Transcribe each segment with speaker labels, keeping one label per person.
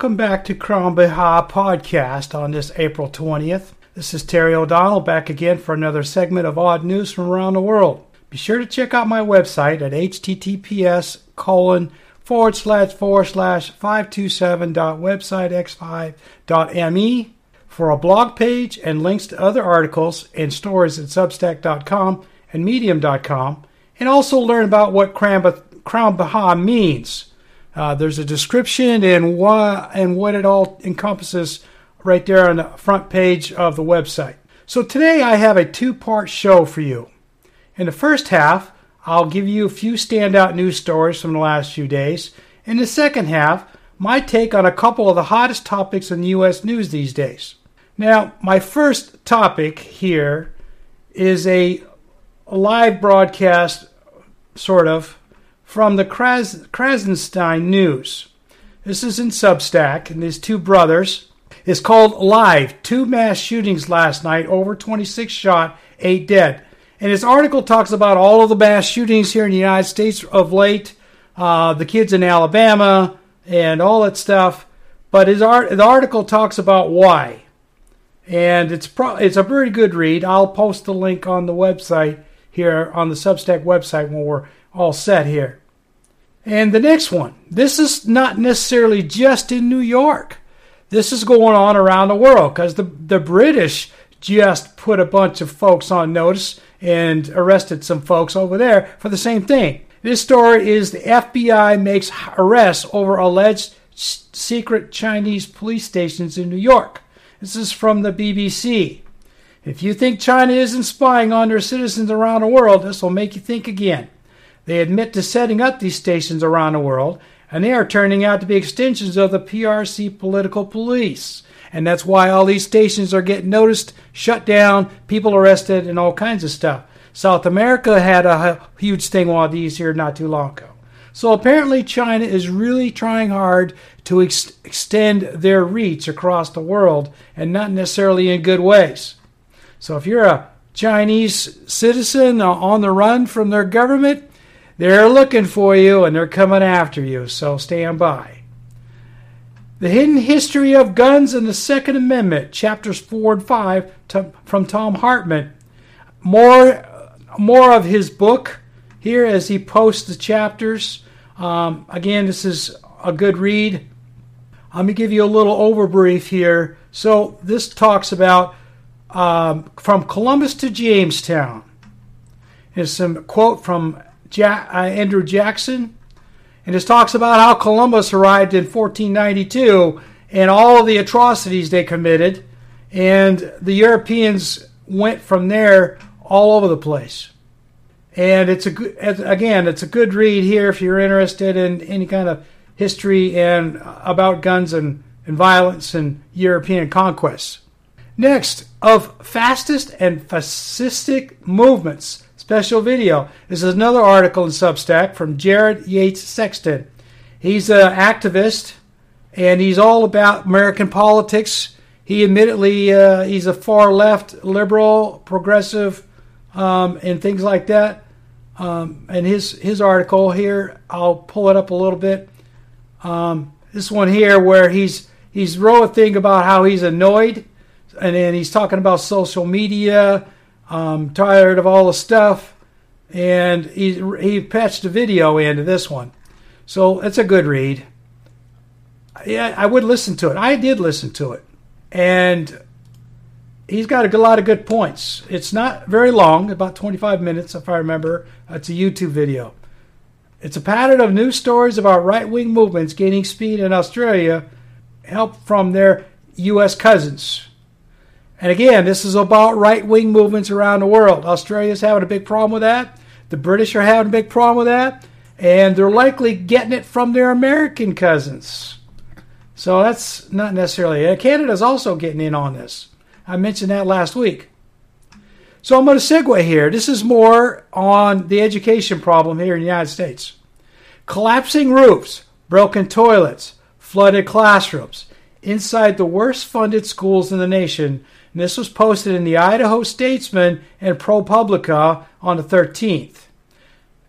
Speaker 1: Welcome back to Crann Bethadh podcast on this April 20th. This is Terry O'Donnell back again for another segment of odd news from around the world. Be sure to check out my website at https colon forward slash forward slash 527.websitex5.me for a blog page and links to other articles and stories at substack.com and medium.com and also learn about what Crann Bethadh means. Uh, there's a description and what, and what it all encompasses right there on the front page of the website. So today I have a two part show for you. In the first half, I'll give you a few standout news stories from the last few days. In the second half, my take on a couple of the hottest topics in U.S. news these days. Now, my first topic here is a live broadcast, sort of, from the Kras- News. This is in Substack, and these two brothers. It's called Live Two Mass Shootings Last Night, over 26 shot, 8 dead. And his article talks about all of the mass shootings here in the United States of late, uh, the kids in Alabama, and all that stuff. But his art, the article talks about why. And it's, pro- it's a very good read. I'll post the link on the website here, on the Substack website when we're all set here. And the next one, this is not necessarily just in New York. This is going on around the world because the, the British just put a bunch of folks on notice and arrested some folks over there for the same thing. This story is the FBI makes arrests over alleged secret Chinese police stations in New York. This is from the BBC. If you think China isn't spying on their citizens around the world, this will make you think again. They admit to setting up these stations around the world, and they are turning out to be extensions of the PRC political police. And that's why all these stations are getting noticed, shut down, people arrested, and all kinds of stuff. South America had a huge thing of these here not too long ago. So apparently, China is really trying hard to ex- extend their reach across the world and not necessarily in good ways. So if you're a Chinese citizen uh, on the run from their government, they're looking for you and they're coming after you, so stand by. The Hidden History of Guns and the Second Amendment, chapters 4 and 5 to, from Thom Hartmann. More, more of his book here as he posts the chapters. Um, again, this is a good read. Let me give you a little overbrief here. So, this talks about um, from Columbus to Jamestown. Here's some quote from uh, Andrew Jackson, and it talks about how Columbus arrived in 1492 and all the atrocities they committed, and the Europeans went from there all over the place. And it's a good, again, it's a good read here if you're interested in any kind of history and about guns and, and violence and European conquests. Next, of fastest and fascistic movements special video. This is another article in Substack from Jared Yates Sexton. He's an activist and he's all about American politics. He admittedly uh, he's a far left, liberal, progressive, um, and things like that. Um, and his his article here, I'll pull it up a little bit. Um, this one here, where he's he's wrote a thing about how he's annoyed, and then he's talking about social media I'm tired of all the stuff. And he, he patched a video into this one. So it's a good read. Yeah, I would listen to it. I did listen to it. And he's got a lot of good points. It's not very long, about 25 minutes, if I remember. It's a YouTube video. It's a pattern of news stories about right wing movements gaining speed in Australia, help from their U.S. cousins. And again, this is about right wing movements around the world. Australia's having a big problem with that. The British are having a big problem with that. And they're likely getting it from their American cousins. So that's not necessarily. Canada's also getting in on this. I mentioned that last week. So I'm going to segue here. This is more on the education problem here in the United States. Collapsing roofs, broken toilets, flooded classrooms. Inside the worst funded schools in the nation, and this was posted in the Idaho Statesman and ProPublica on the 13th.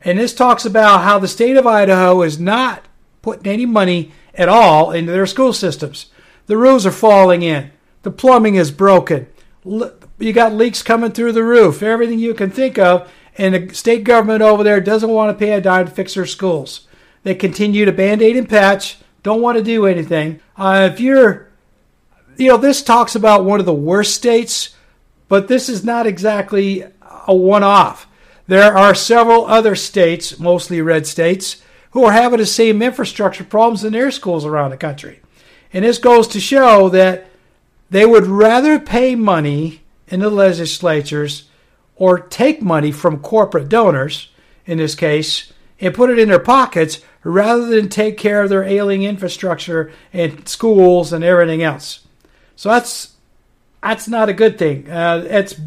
Speaker 1: And this talks about how the state of Idaho is not putting any money at all into their school systems. The roofs are falling in. The plumbing is broken. You got leaks coming through the roof. Everything you can think of. And the state government over there doesn't want to pay a dime to fix their schools. They continue to band aid and patch, don't want to do anything. Uh, if you're, you know, this talks about one of the worst states, but this is not exactly a one off. There are several other states, mostly red states, who are having the same infrastructure problems in their schools around the country. And this goes to show that they would rather pay money in the legislatures or take money from corporate donors, in this case, and put it in their pockets rather than take care of their ailing infrastructure and schools and everything else. So that's that's not a good thing. Uh, it's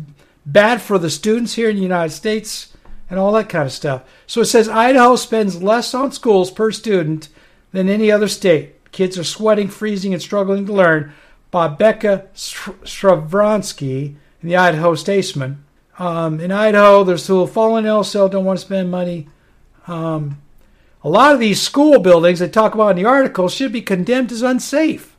Speaker 1: bad for the students here in the United States and all that kind of stuff. So it says Idaho spends less on schools per student than any other state. Kids are sweating, freezing, and struggling to learn. By Becca Stravonsky in the Idaho Statesman. Um, in Idaho, there's who fallen ill, so don't want to spend money. Um, a lot of these school buildings they talk about in the article should be condemned as unsafe.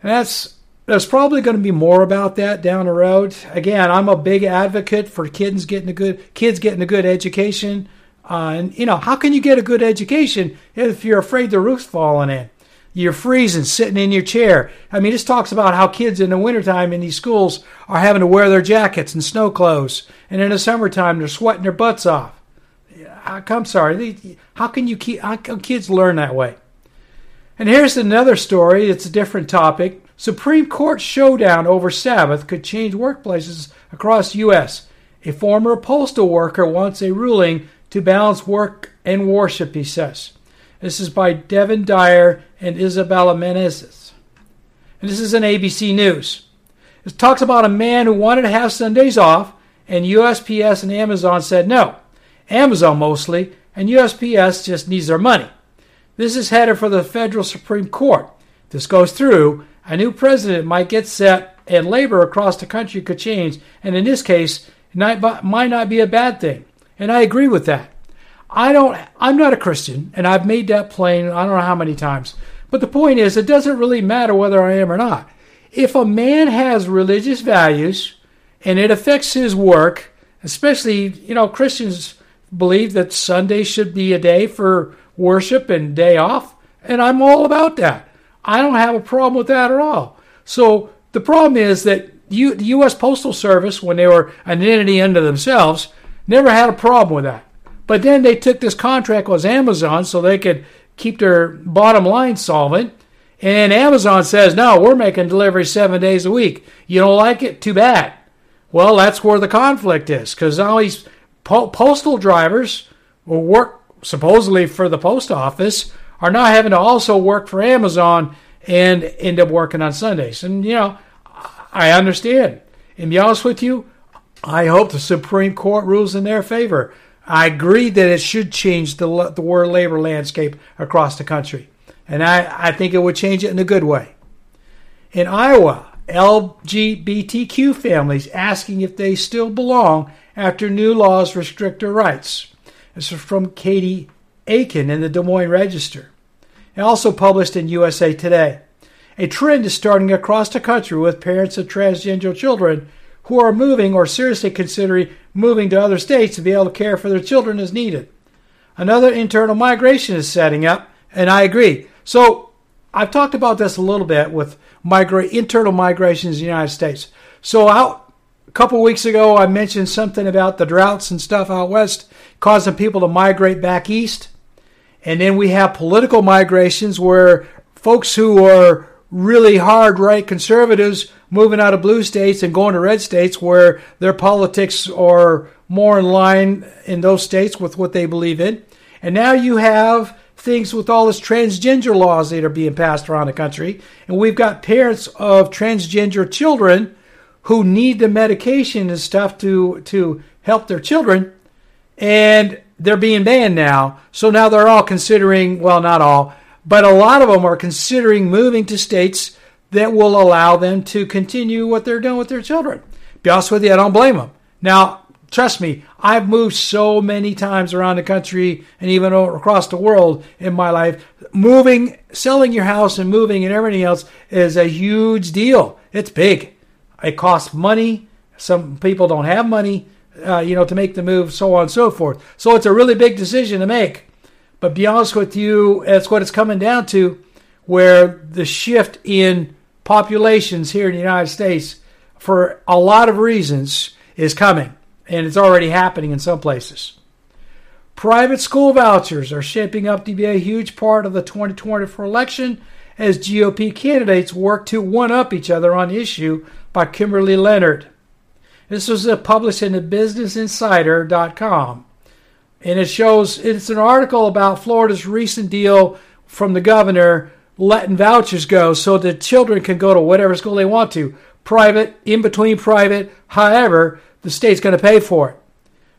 Speaker 1: And that's there's probably going to be more about that down the road. Again, I'm a big advocate for kids getting a good kids getting a good education. Uh, and you know, how can you get a good education if you're afraid the roof's falling in? You're freezing, sitting in your chair. I mean, this talks about how kids in the wintertime in these schools are having to wear their jackets and snow clothes, and in the summertime they're sweating their butts off. I'm sorry. How can you keep? How can kids learn that way? And here's another story. It's a different topic. Supreme Court showdown over Sabbath could change workplaces across U.S. A former postal worker wants a ruling to balance work and worship, he says. This is by Devin Dwyer and Isabella Menezes. And this is an ABC News. It talks about a man who wanted to have Sundays off, and USPS and Amazon said no. Amazon mostly, and USPS just needs their money. This is headed for the federal Supreme Court. This goes through, a new president might get set and labor across the country could change, and in this case, might not be a bad thing. And I agree with that. I don't I'm not a Christian, and I've made that plain I don't know how many times. But the point is it doesn't really matter whether I am or not. If a man has religious values and it affects his work, especially, you know, Christians believe that Sunday should be a day for worship and day off, and I'm all about that. I don't have a problem with that at all. So the problem is that the U.S. Postal Service, when they were an entity unto themselves, never had a problem with that. But then they took this contract with Amazon so they could keep their bottom line solvent. And Amazon says, no, we're making deliveries seven days a week. You don't like it? Too bad. Well, that's where the conflict is because all these po- postal drivers will work supposedly for the post office are now having to also work for Amazon and end up working on Sundays. And, you know, I understand. And be honest with you, I hope the Supreme Court rules in their favor. I agree that it should change the, the world labor landscape across the country. And I, I think it would change it in a good way. In Iowa, LGBTQ families asking if they still belong after new laws restrict their rights. This is from Katie Akin in the Des Moines Register, and also published in USA Today. A trend is starting across the country with parents of transgender children who are moving or seriously considering moving to other states to be able to care for their children as needed. Another internal migration is setting up, and I agree. So I've talked about this a little bit with migra- internal migrations in the United States. So out a couple weeks ago, I mentioned something about the droughts and stuff out west causing people to migrate back east. And then we have political migrations where folks who are really hard right conservatives moving out of blue states and going to red states where their politics are more in line in those states with what they believe in. And now you have things with all this transgender laws that are being passed around the country. And we've got parents of transgender children who need the medication and stuff to, to help their children. And they're being banned now. So now they're all considering, well, not all, but a lot of them are considering moving to states that will allow them to continue what they're doing with their children. Be honest with you, I don't blame them. Now, trust me, I've moved so many times around the country and even across the world in my life. Moving, selling your house and moving and everything else is a huge deal. It's big. It costs money. Some people don't have money, uh, you know, to make the move, so on and so forth. So it's a really big decision to make. But be honest with you, that's what it's coming down to, where the shift in populations here in the United States, for a lot of reasons, is coming and it's already happening in some places. Private school vouchers are shaping up to be a huge part of the 2024 election as GOP candidates work to one up each other on the issue by Kimberly Leonard. This was uh, published in the businessinsider.com. And it shows it's an article about Florida's recent deal from the governor letting vouchers go so that children can go to whatever school they want to private, in between private, however, the state's going to pay for it.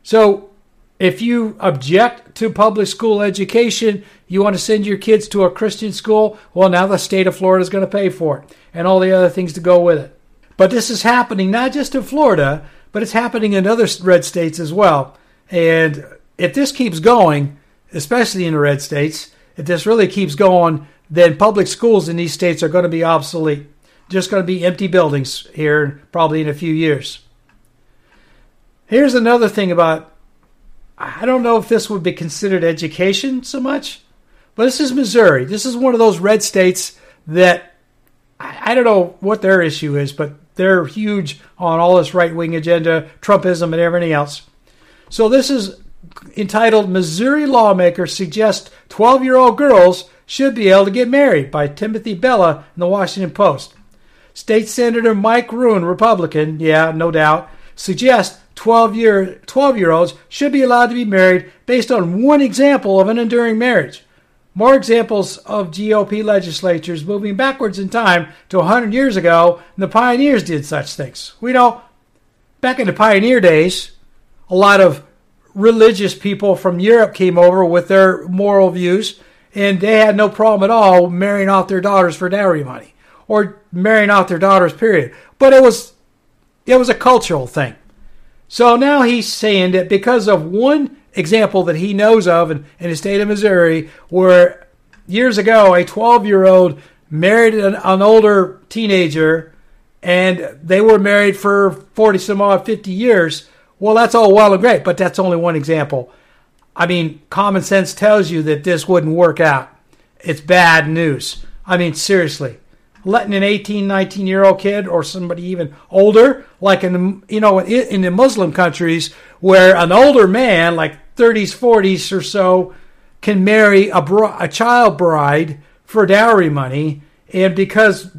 Speaker 1: So if you object to public school education, you want to send your kids to a Christian school, well, now the state of Florida is going to pay for it and all the other things to go with it. But this is happening not just in Florida, but it's happening in other red states as well. And if this keeps going, especially in the red states, if this really keeps going, then public schools in these states are going to be obsolete. Just going to be empty buildings here, probably in a few years. Here's another thing about I don't know if this would be considered education so much, but this is Missouri. This is one of those red states that I don't know what their issue is, but they're huge on all this right wing agenda, Trumpism, and everything else. So this is entitled Missouri Lawmakers Suggest 12 year old Girls Should Be Able to Get Married by Timothy Bella in the Washington Post. State Senator Mike Moon, Republican, yeah, no doubt, suggests 12 year 12 year olds should be allowed to be married based on one example of an enduring marriage. More examples of GOP legislatures moving backwards in time to 100 years ago, the pioneers did such things. We know back in the pioneer days, a lot of religious people from Europe came over with their moral views, and they had no problem at all marrying off their daughters for dowry money or marrying off their daughters, period. But it was it was a cultural thing. So now he's saying that because of one example that he knows of in, in the state of Missouri, where years ago a 12 year old married an, an, older teenager and they were married for 40 some odd 50 years, well, that's all well and great, but that's only one example. I mean, common sense tells you that this wouldn't work out. It's bad news. I mean, seriously letting an 18, 19 year old kid or somebody even older, like in the, you know in the Muslim countries where an older man, like 30s, 40s or so, can marry a, a child bride for dowry money, and because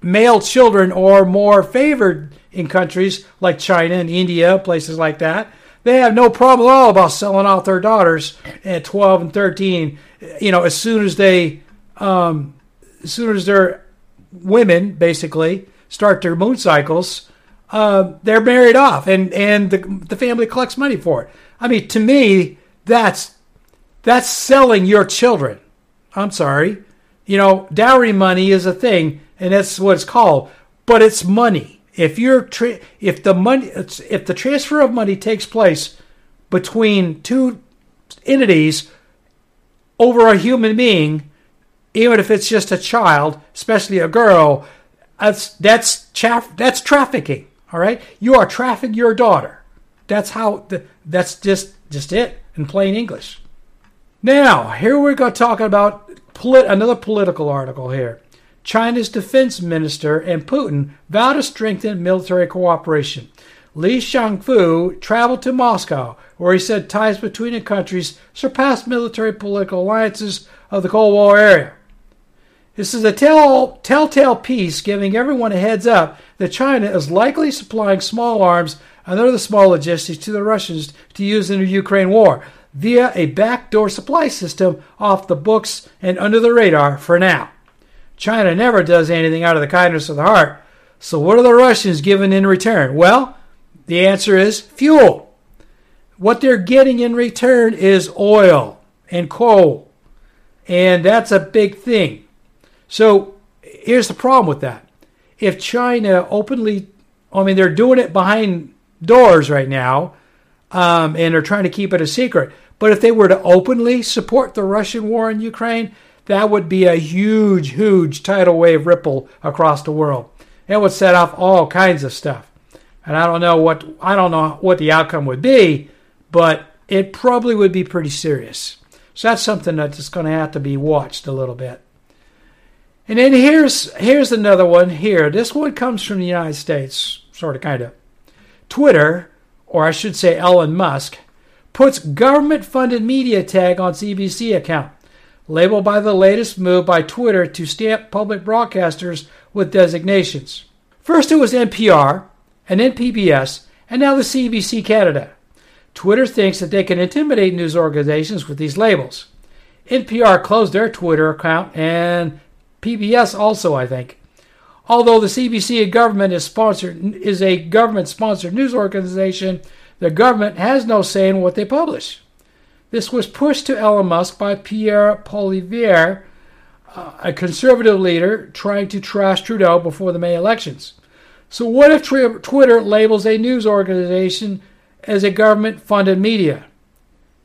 Speaker 1: male children are more favored in countries like China and India, places like that, they have no problem at all about selling off their daughters at 12 and 13. You know, as soon as they, um, as soon as they're women basically start their moon cycles, uh, they're married off, and and the the family collects money for it. I mean, to me, that's that's selling your children. I'm sorry, you know, dowry money is a thing, and that's what it's called. But it's money. If you're tra- if the money if the transfer of money takes place between two entities over a human being, even if it's just a child, especially a girl, that's that's chaff, that's trafficking. All right, you are trafficking your daughter. That's how. The, that's just just it in plain English. Now here we're going to talk about polit- another political article here. China's defense minister and Putin vow to strengthen military cooperation. Li Shangfu traveled to Moscow, where he said ties between the countries surpassed military political alliances of the Cold War era. This is a tell, telltale piece giving everyone a heads up that China is likely supplying small arms and other small logistics to the Russians to use in the Ukraine war via a backdoor supply system off the books and under the radar for now. China never does anything out of the kindness of the heart. So, what are the Russians giving in return? Well, the answer is fuel. What they're getting in return is oil and coal. And that's a big thing. So here's the problem with that. If China openly, I mean, they're doing it behind doors right now, um, and are trying to keep it a secret. But if they were to openly support the Russian war in Ukraine, that would be a huge, huge tidal wave ripple across the world. It would set off all kinds of stuff. And I don't know what I don't know what the outcome would be, but it probably would be pretty serious. So that's something that's going to have to be watched a little bit. And then here's here's another one here. This one comes from the United States, sort of kind of. Twitter, or I should say Elon Musk, puts government funded media tag on CBC account, labeled by the latest move by Twitter to stamp public broadcasters with designations. First it was NPR, and then PBS, and now the CBC Canada. Twitter thinks that they can intimidate news organizations with these labels. NPR closed their Twitter account, and PBS also, I think. Although the CBC government is sponsored is a government-sponsored news organization, the government has no say in what they publish. This was pushed to Elon Musk by Pierre Poilievre, uh, a conservative leader trying to trash Trudeau before the May elections. So, what if Twitter labels a news organization as a government funded media?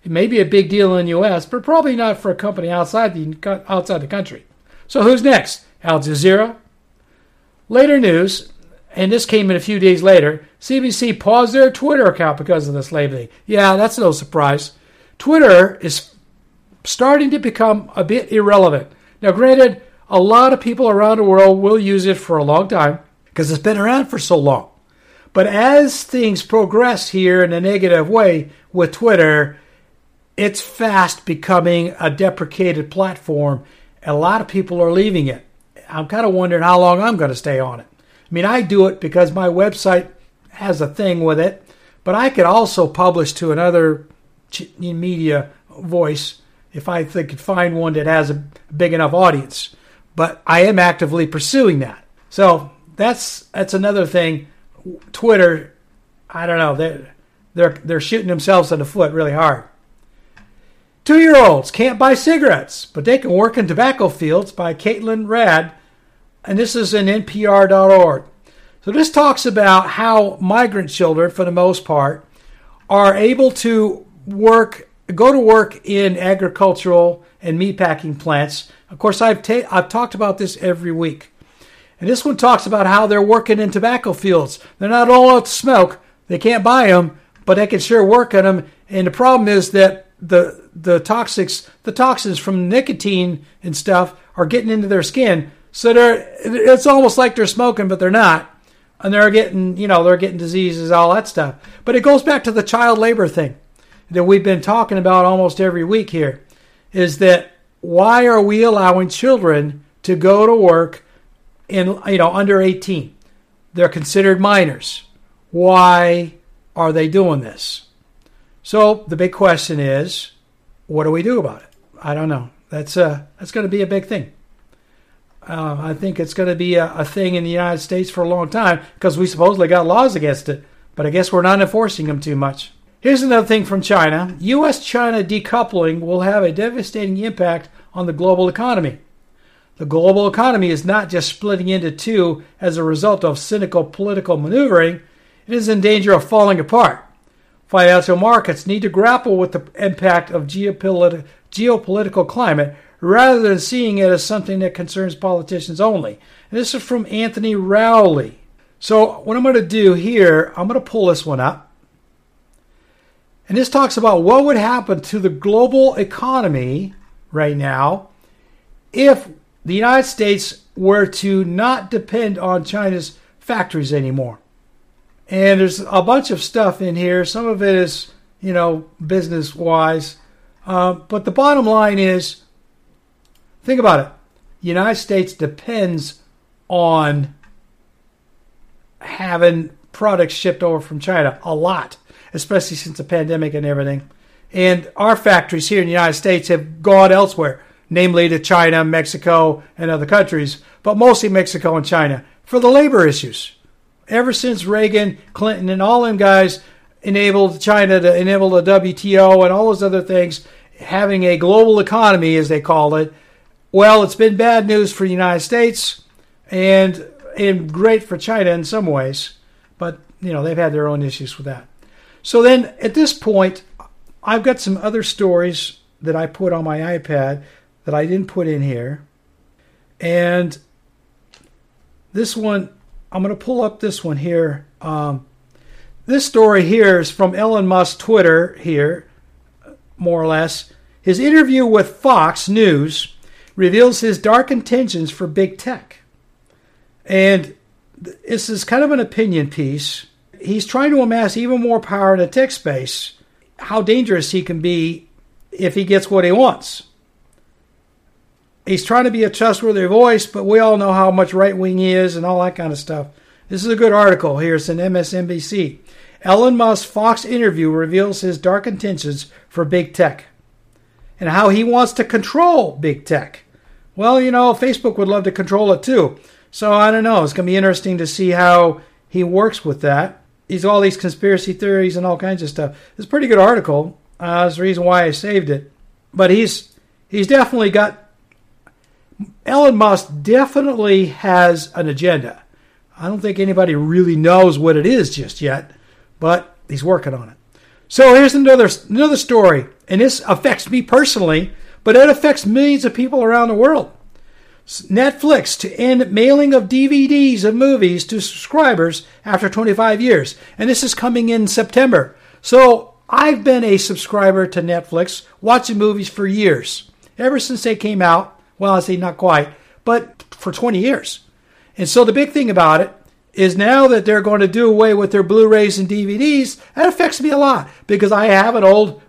Speaker 1: It may be a big deal in the US, but probably not for a company outside the, outside the country. So who's next? Al Jazeera? Later news, and this came in a few days later, CBC paused their Twitter account because of this labeling. Yeah, that's no surprise. Twitter is starting to become a bit irrelevant. Now, granted, a lot of people around the world will use it for a long time because it's been around for so long. But as things progress here in a negative way with Twitter, it's fast becoming a deprecated platform a lot of people are leaving it. I'm kind of wondering how long I'm going to stay on it. I mean, I do it because my website has a thing with it, but I could also publish to another media voice if I could find one that has a big enough audience. But I am actively pursuing that. So that's that's another thing. Twitter, I don't know, they're they're they're shooting themselves in the foot really hard. Two year olds can't buy cigarettes, but they can work in tobacco fields by Caitlin Rad, and this is in NPR.org. So this talks about how migrant children, for the most part, are able to work, go to work in agricultural and meatpacking plants. Of course, I've ta- I've talked about this every week, and this one talks about how they're working in tobacco fields. They're not all out to smoke; they can't buy them, but they can sure work in them. And the problem is that the the toxics the toxins from nicotine and stuff are getting into their skin. So they're it's almost like they're smoking but they're not. And they're getting you know they're getting diseases all that stuff. But it goes back to the child labor thing that we've been talking about almost every week here is that why are we allowing children to go to work in you know under 18 they're considered minors. Why are they doing this? So the big question is, what do we do about it? I don't know. That's uh, that's going to be a big thing. Uh, I think it's going to be a, a, thing in the United States for a long time because we supposedly got laws against it, but I guess we're not enforcing them too much. Here's another thing from China U.S. China decoupling will have a devastating impact on the global economy. The global economy is not just splitting into two as a result of cynical political maneuvering, it is in danger of falling apart. Financial markets need to grapple with the impact of geopolit- geopolitical climate rather than seeing it as something that concerns politicians only. And this is from Anthony Rowley. So, what I'm going to do here, I'm going to pull this one up. And this talks about what would happen to the global economy right now if the United States were to not depend on China's factories anymore. And there's a bunch of stuff in here. Some of it is, you know, business wise. Uh, but the bottom line is think about it. The United States depends on having products shipped over from China a lot, especially since the pandemic and everything. And our factories here in the United States have gone elsewhere, namely to China, Mexico, and other countries, but mostly Mexico and China for the labor issues ever since Reagan, Clinton, and all them guys enabled China to enable the WTO and all those other things, having a global economy, as they call it. Well, it's been bad news for the United States and and great for China in some ways, but you know they've had their own issues with that. So then at this point, I've got some other stories that I put on my iPad that I didn't put in here. And this one, I'm going to pull up this one here. Um, this story here is from Elon Musk Twitter here, more or less. His interview with Fox News reveals his dark intentions for big tech. And this is kind of an opinion piece. He's trying to amass even more power in the tech space. How dangerous he can be if he gets what he wants. He's trying to be a trustworthy voice, but we all know how much right wing he is and all that kind of stuff. This is a good article here. It's in MSNBC. Elon Musk's Fox interview reveals his dark intentions for big tech and how he wants to control big tech. Well, you know, Facebook would love to control it too. So I don't know. It's going to be interesting to see how he works with that. He's all these conspiracy theories and all kinds of stuff. It's a pretty good article. Uh, that's the reason why I saved it. But he's he's definitely got Elon Musk definitely has an agenda. I don't think anybody really knows what it is just yet, but he's working on it. So here's another another story, and this affects me personally, but it affects millions of people around the world. Netflix to end mailing of DVDs of movies to subscribers after 25 years, and this is coming in September. So I've been a subscriber to Netflix, watching movies for years, ever since they came out well, I say not quite, but for 20 years. And so the big thing about it is now that they're going to do away with their Blu-rays and DVDs, that affects me a lot because I have an old,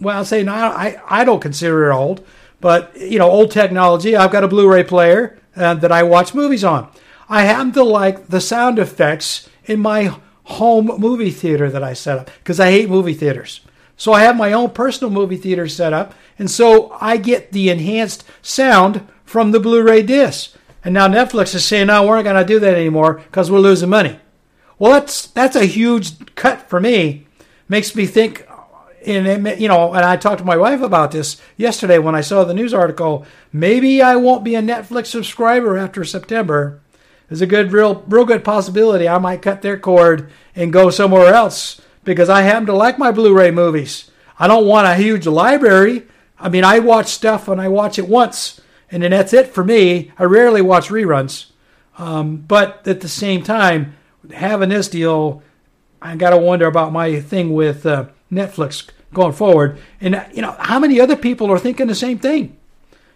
Speaker 1: well, I'll say not, I, I don't consider it old, but you know, old technology. I've got a Blu-ray player uh, that I watch movies on. I happen to like the sound effects in my home movie theater that I set up because I hate movie theaters. So I have my own personal movie theater set up, and so I get the enhanced sound from the Blu-ray disc. And now Netflix is saying, "No, we're not going to do that anymore because we're losing money." Well, that's that's a huge cut for me. Makes me think, and you know, and I talked to my wife about this yesterday when I saw the news article. Maybe I won't be a Netflix subscriber after September. There's a good, real, real good possibility I might cut their cord and go somewhere else because I happen to like my Blu-ray movies. I don't want a huge library. I mean, I watch stuff and I watch it once, and then that's it for me. I rarely watch reruns. Um, but at the same time, having this deal, I got to wonder about my thing with uh, Netflix going forward. And, you know, how many other people are thinking the same thing?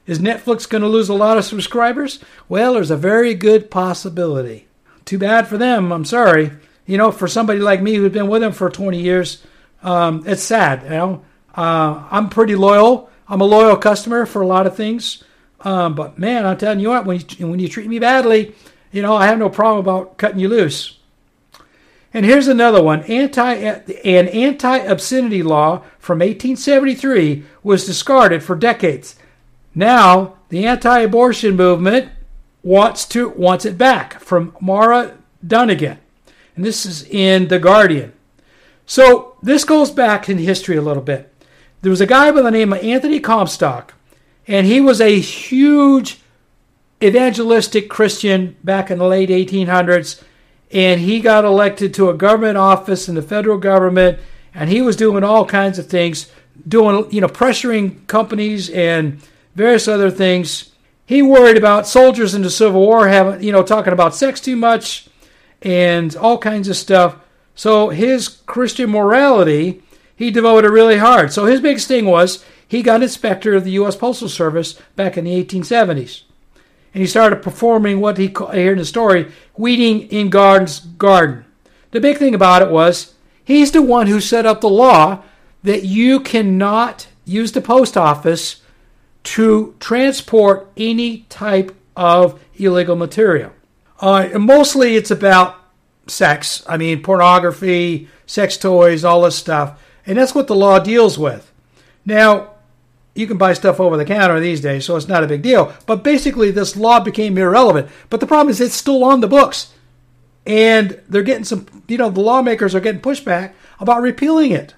Speaker 1: Is Netflix going to lose a lot of subscribers? Well, there's a very good possibility. Too bad for them. I'm sorry you know, for somebody like me who's been with them for 20 years, um, it's sad. You know, uh, I'm pretty loyal. I'm a loyal customer for a lot of things. Um, but man, I'm telling you what, when you, when you treat me badly, you know, I have no problem about cutting you loose. And here's another one. Anti an anti-obscenity law from 1873 was discarded for decades. Now, the anti-abortion movement wants to wants it back from Moira Donegan and this is in The Guardian. So this goes back in history a little bit. There was a guy by the name of Anthony Comstock, and he was a huge evangelistic Christian back in the late 1800s, and he got elected to a government office in the federal government, and he was doing all kinds of things, doing you know pressuring companies and various other things. He worried about soldiers in the Civil War having you know talking about sex too much and all kinds of stuff. So his Christian morality, he devoted really hard. So his biggest thing was he got inspector of the U.S. Postal Service back in the 1870s. And he started performing what he called, here in the story, weeding in God's garden. The big thing about it was he's the one who set up the law that you cannot use the post office to transport any type of illegal material. Uh, mostly it's about sex. I mean, pornography, sex toys, all this stuff. And that's what the law deals with. Now, you can buy stuff over the counter these days, so it's not a big deal. But basically, this law became irrelevant. But the problem is, it's still on the books. And they're getting some, you know, the lawmakers are getting pushback about repealing it.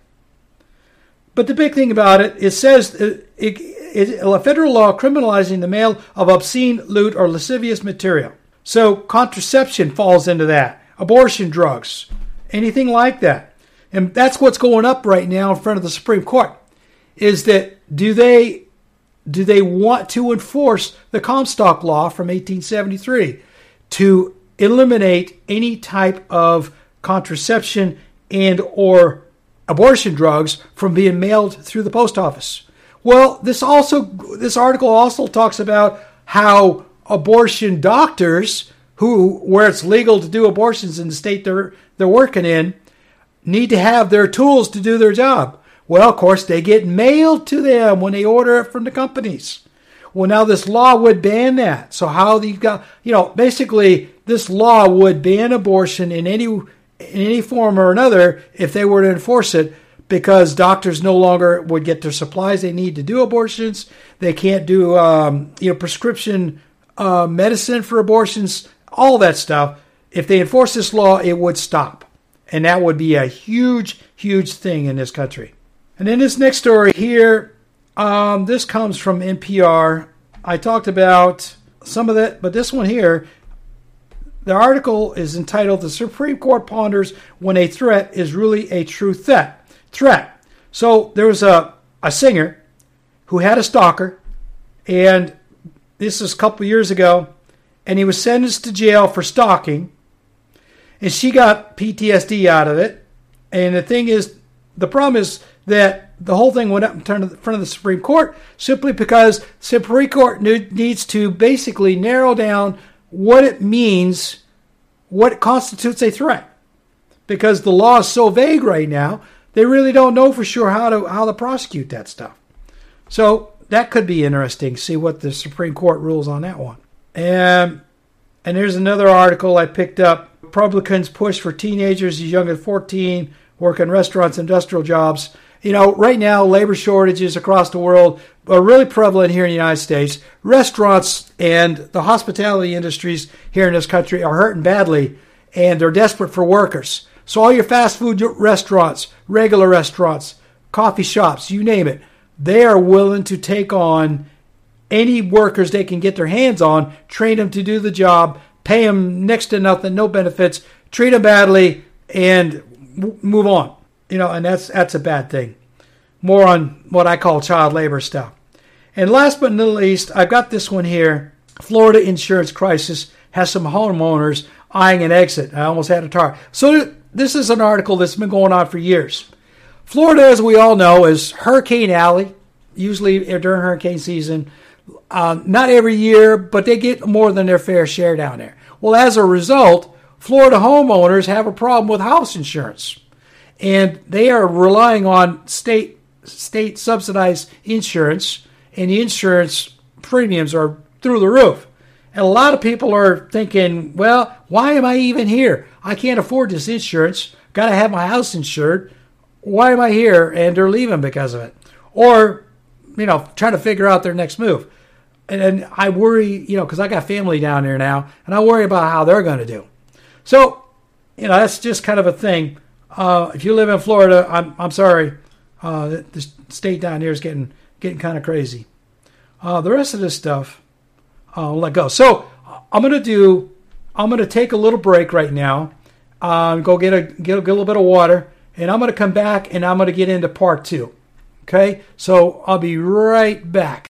Speaker 1: But the big thing about it, it says it, it, it, a federal law criminalizing the mail of obscene, lewd, or lascivious material. So contraception falls into that. Abortion drugs, anything like that. And that's what's going up right now in front of the Supreme Court. Is that do they do they want to enforce the Comstock Law from 1873 to eliminate any type of contraception and or abortion drugs from being mailed through the post office? Well, this also this article also talks about how abortion doctors who where it's legal to do abortions in the state they're they're working in need to have their tools to do their job. Well, of course, they get mailed to them when they order it from the companies. Well, now this law would ban that. So how you got, you know, basically this law would ban abortion in any in any form or another if they were to enforce it because doctors no longer would get their supplies they need to do abortions. They can't do, um, you know, prescription uh, medicine for abortions, all that stuff. If they enforce this law, it would stop. And that would be a huge, huge thing in this country. And then this next story here, um, this comes from NPR. I talked about some of that, but this one here, the article is entitled "The Supreme Court Ponders When a Threat Is Really a True Threat." Threat. So there was a a singer who had a stalker, and this was a couple years ago, and he was sentenced to jail for stalking, and she got PTSD out of it. And the thing is, the problem is that the whole thing went up in front of the Supreme Court simply because Supreme Court needs to basically narrow down what it means, what constitutes a threat. Because the law is so vague right now, they really don't know for sure how to how to prosecute that stuff. So that could be interesting. See what the Supreme Court rules on that one. And and here's another article I picked up. Republicans push for teenagers as young as 14 work in restaurants, industrial jobs you know, right now, labor shortages across the world are really prevalent here in the United States. Restaurants and the hospitality industries here in this country are hurting badly, and they're desperate for workers. So, all your fast food restaurants, regular restaurants, coffee shops, you name it, they are willing to take on any workers they can get their hands on, train them to do the job, pay them next to nothing, no benefits, treat them badly, and move on you know, and that's that's a bad thing. More on what I call child labor stuff. And last but not least, I've got this one here. Florida insurance crisis has some homeowners eyeing an exit. I almost had a tar. So this is an article that's been going on for years. Florida, as we all know, is Hurricane Alley. Usually during hurricane season, um, not every year, but they get more than their fair share down there. Well, as a result, Florida homeowners have a problem with house insurance and they are relying on state state subsidized insurance, and the insurance premiums are through the roof. And a lot of people are thinking, well, why am I even here? I can't afford this insurance. Got to have my house insured. Why am I here? And they're leaving because of it. Or, you know, trying to figure out their next move. And, and I worry, you know, because I got family down there now, and I worry about how they're going to do. So, you know, that's just kind of a thing. Uh, if you live in Florida, I'm I'm sorry. Uh, the state down here is getting getting kind of crazy. Uh, the rest of this stuff, I'll let go. So I'm gonna do. I'm gonna take a little break right now. Um, go get a get, get a little bit of water, and I'm gonna come back and I'm gonna get into part two. Okay, so I'll be right back.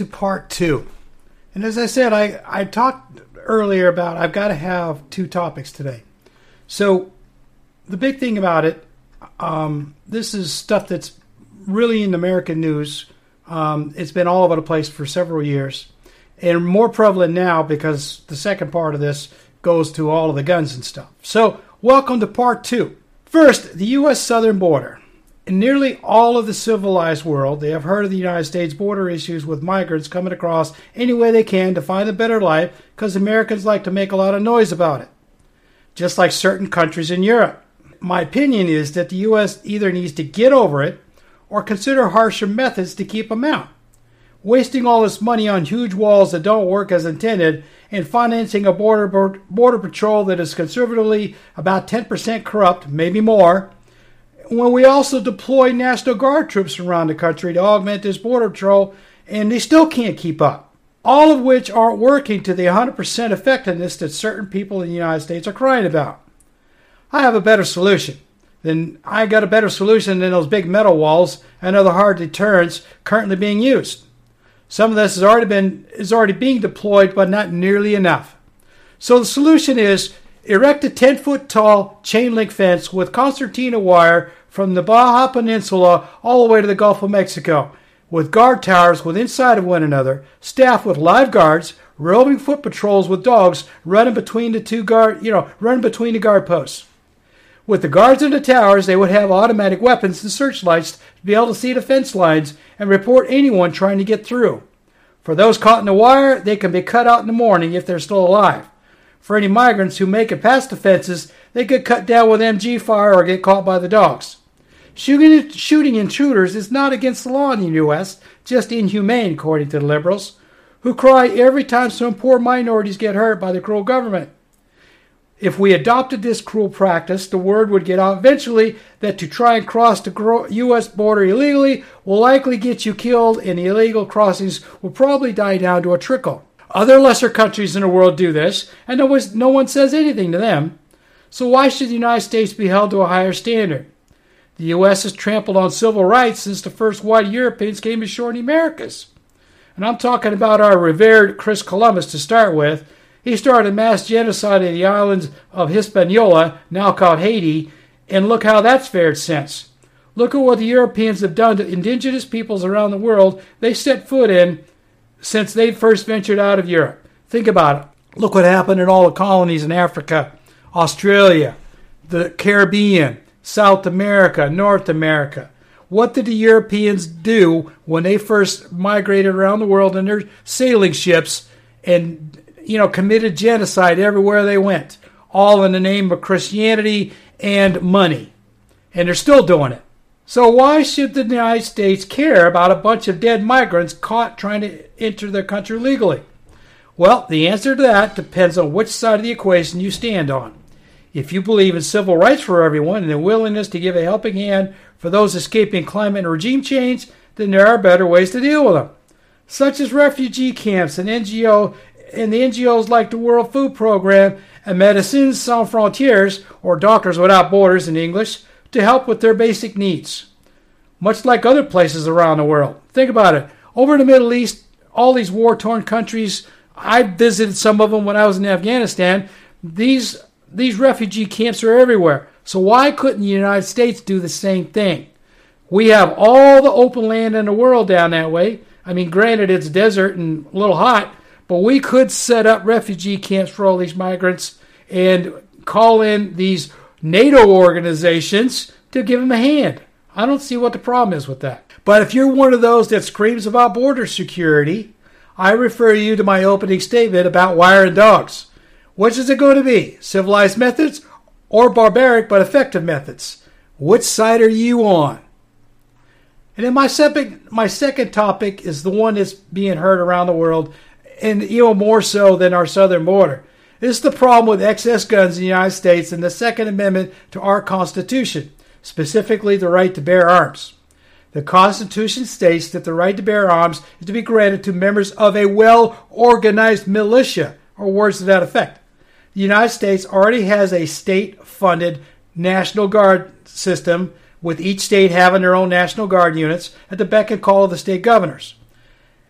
Speaker 1: To part two. And as I said, I, I talked earlier about I've got to have two topics today. So, the big thing about it, um, this is stuff that's really in American news. Um, it's been all over the place for several years and more prevalent now because the second part of this goes to all of the guns and stuff. So, welcome to part two. First, the U.S. southern border. In nearly all of the civilized world, they have heard of the United States border issues with migrants coming across any way they can to find a better life because Americans like to make a lot of noise about it, just like certain countries in Europe. My opinion is that the U.S. either needs to get over it or consider harsher methods to keep them out. Wasting all this money on huge walls that don't work as intended and financing a border, border patrol that is conservatively about 10% corrupt, maybe more when we also deploy National Guard troops around the country to augment this border patrol, and they still can't keep up. All of which aren't working to the 100% effectiveness that certain people in the United States are crying about. I have a better solution. Then I got a better solution than those big metal walls and other hard deterrents currently being used. Some of this has already been is already being deployed, but not nearly enough. So the solution is erect a 10 foot tall chain link fence with concertina wire from the Baja Peninsula all the way to the Gulf of Mexico, with guard towers within sight of one another, staffed with live guards, roving foot patrols with dogs running between the two guard, you know, running between the guard posts. With the guards in the towers, they would have automatic weapons and searchlights to be able to see the fence lines and report anyone trying to get through. For those caught in the wire, they can be cut out in the morning if they're still alive. For any migrants who make it past the fences, they get cut down with MG fire or get caught by the dogs. Shooting, shooting intruders is not against the law in the U.S., just inhumane, according to the liberals, who cry every time some poor minorities get hurt by the cruel government. If we adopted this cruel practice, the word would get out eventually that to try and cross the U.S. border illegally will likely get you killed, and the illegal crossings will probably die down to a trickle. Other lesser countries in the world do this, and no, no one says anything to them. So why should the United States be held to a higher standard? The U.S. has trampled on civil rights since the first white Europeans came ashore in the Americas. And I'm talking about our revered Chris Columbus to start with. He started mass genocide in the islands of Hispaniola, now called Haiti, and look how that's fared since. Look at what the Europeans have done to indigenous peoples around the world they set foot in since they first ventured out of Europe. Think about it. Look what happened in all the colonies in Africa, Australia, the Caribbean, South America, North America. What did the Europeans do when they first migrated around the world in their sailing ships and you know committed genocide everywhere they went, all in the name of Christianity and money. And they're still doing it. So why should the United States care about a bunch of dead migrants caught trying to enter their country legally? Well, the answer to that depends on which side of the equation you stand on. If you believe in civil rights for everyone and a willingness to give a helping hand for those escaping climate and regime change, then there are better ways to deal with them, such as refugee camps and NGO and the NGOs like the World Food Program and Médecins Sans Frontières, or Doctors Without Borders in English, to help with their basic needs. Much like other places around the world. Think about it. Over in the Middle East, all these war torn countries, I visited some of them when I was in Afghanistan. These these refugee camps are everywhere. So why couldn't the United States do the same thing? We have all the open land in the world down that way. I mean, granted, it's desert and a little hot, but we could set up refugee camps for all these migrants and call in these NATO organizations to give them a hand. I don't see what the problem is with that. But if you're one of those that screams about border security, I refer you to my opening statement about wire and dogs. Which is it going to be? Civilized methods or barbaric but effective methods? Which side are you on? And then my second, my second topic is the one that's being heard around the world, and even more so than our southern border. This is the problem with excess guns in the United States and the Second Amendment to our Constitution, specifically the right to bear arms. The Constitution states that the right to bear arms is to be granted to members of a well organized militia, or words to that effect the United States already has a state funded National Guard system, with each state having their own National Guard units at the beck and call of the state governors.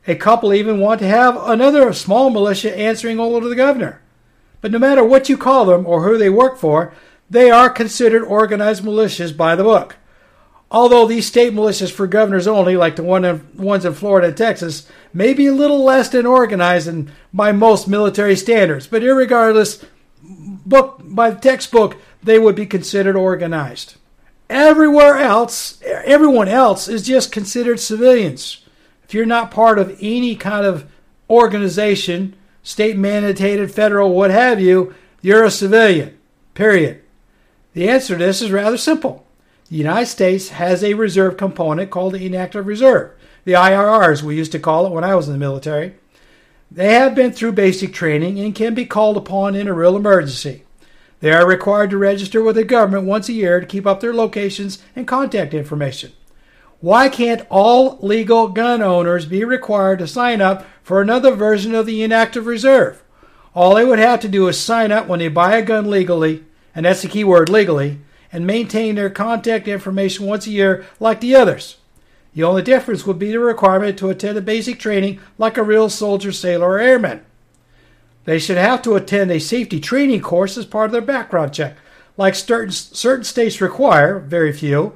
Speaker 1: A couple even want to have another small militia answering only to the governor. But no matter what you call them or who they work for, they are considered organized militias by the book. Although these state militias for governors only, like the one in, ones in Florida and Texas, may be a little less than organized in, by most military standards, but irregardless, book by the textbook, they would be considered organized. Everywhere else, everyone else is just considered civilians. If you're not part of any kind of organization, state mandated, federal, what have you, you're a civilian. Period. The answer to this is rather simple. The United States has a reserve component called the inactive reserve, the IRRs we used to call it when I was in the military. They have been through basic training and can be called upon in a real emergency. They are required to register with the government once a year to keep up their locations and contact information. Why can't all legal gun owners be required to sign up for another version of the inactive reserve? All they would have to do is sign up when they buy a gun legally, and that's the key word legally, and maintain their contact information once a year like the others. The only difference would be the requirement to attend a basic training like a real soldier, sailor, or airman. They should have to attend a safety training course as part of their background check, like certain, certain states require, very few.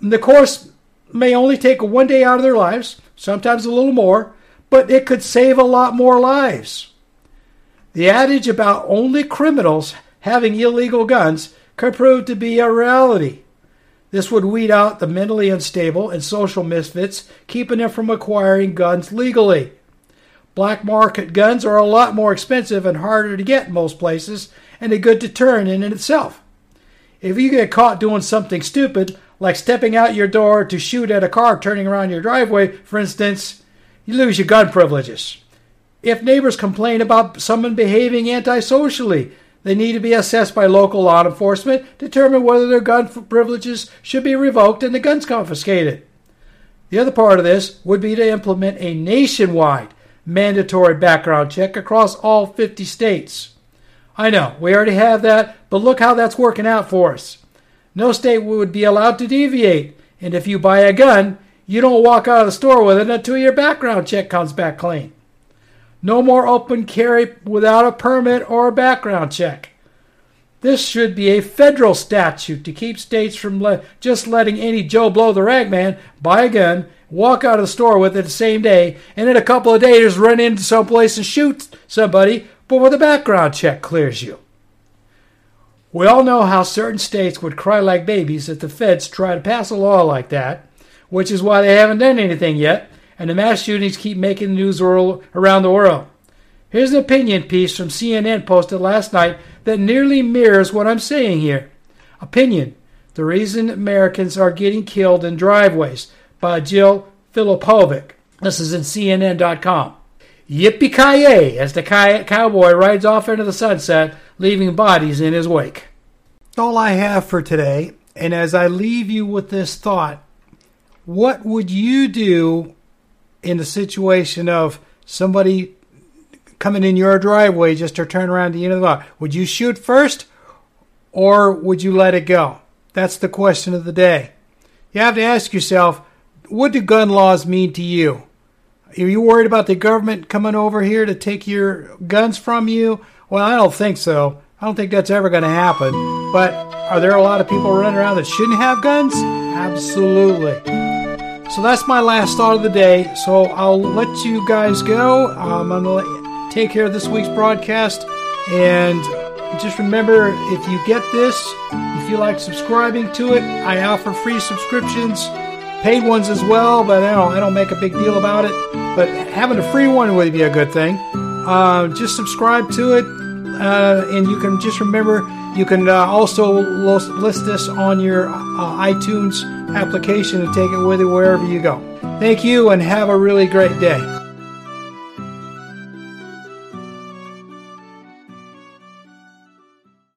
Speaker 1: The course may only take one day out of their lives, sometimes a little more, but it could save a lot more lives. The adage about only criminals having illegal guns could prove to be a reality. This would weed out the mentally unstable and social misfits, keeping them from acquiring guns legally. Black market guns are a lot more expensive and harder to get in most places, and a good deterrent in and itself. If you get caught doing something stupid, like stepping out your door to shoot at a car turning around your driveway, for instance, you lose your gun privileges. If neighbors complain about someone behaving antisocially, they need to be assessed by local law enforcement, determine whether their gun privileges should be revoked and the guns confiscated. The other part of this would be to implement a nationwide mandatory background check across all 50 states. I know, we already have that, but look how that's working out for us. No state would be allowed to deviate, and if you buy a gun, you don't walk out of the store with it until your background check comes back clean. No more open carry without a permit or a background check. This should be a federal statute to keep states from le- just letting any Joe Blow the ragman buy a gun, walk out of the store with it the same day, and in a couple of days run into someplace and shoot somebody before the background check clears you. We all know how certain states would cry like babies if the feds try to pass a law like that, which is why they haven't done anything yet and the mass shootings keep making the news around the world. Here's an opinion piece from CNN posted last night that nearly mirrors what I'm saying here. Opinion The reason Americans are getting killed in driveways by Jill Filipovic. This is in CNN.com. Yippee ki as the cowboy rides off into the sunset, leaving bodies in his wake. All I have for today. And as I leave you with this thought, what would you do in the situation of somebody coming in your driveway just to turn around the end of the block? Would you shoot first or would you let it go? That's the question of the day. You have to ask yourself, what do gun laws mean to you? Are you worried about the government coming over here to take your guns from you? Well, I don't think so. I don't think that's ever going to happen. But are there a lot of people running around that shouldn't have guns? Absolutely. So that's my last thought of the day. So I'll let you guys go. Um, I'm going to take care of this week's broadcast. And just remember if you get this, if you like subscribing to it, I offer free subscriptions paid ones as well, but I don't, I don't make a big deal about it. But having a free one would be a good thing. Uh, just subscribe to it, uh, and you can just remember you can uh, also list this on your uh, iTunes application and take it with you wherever you go. Thank you, and have a really great day.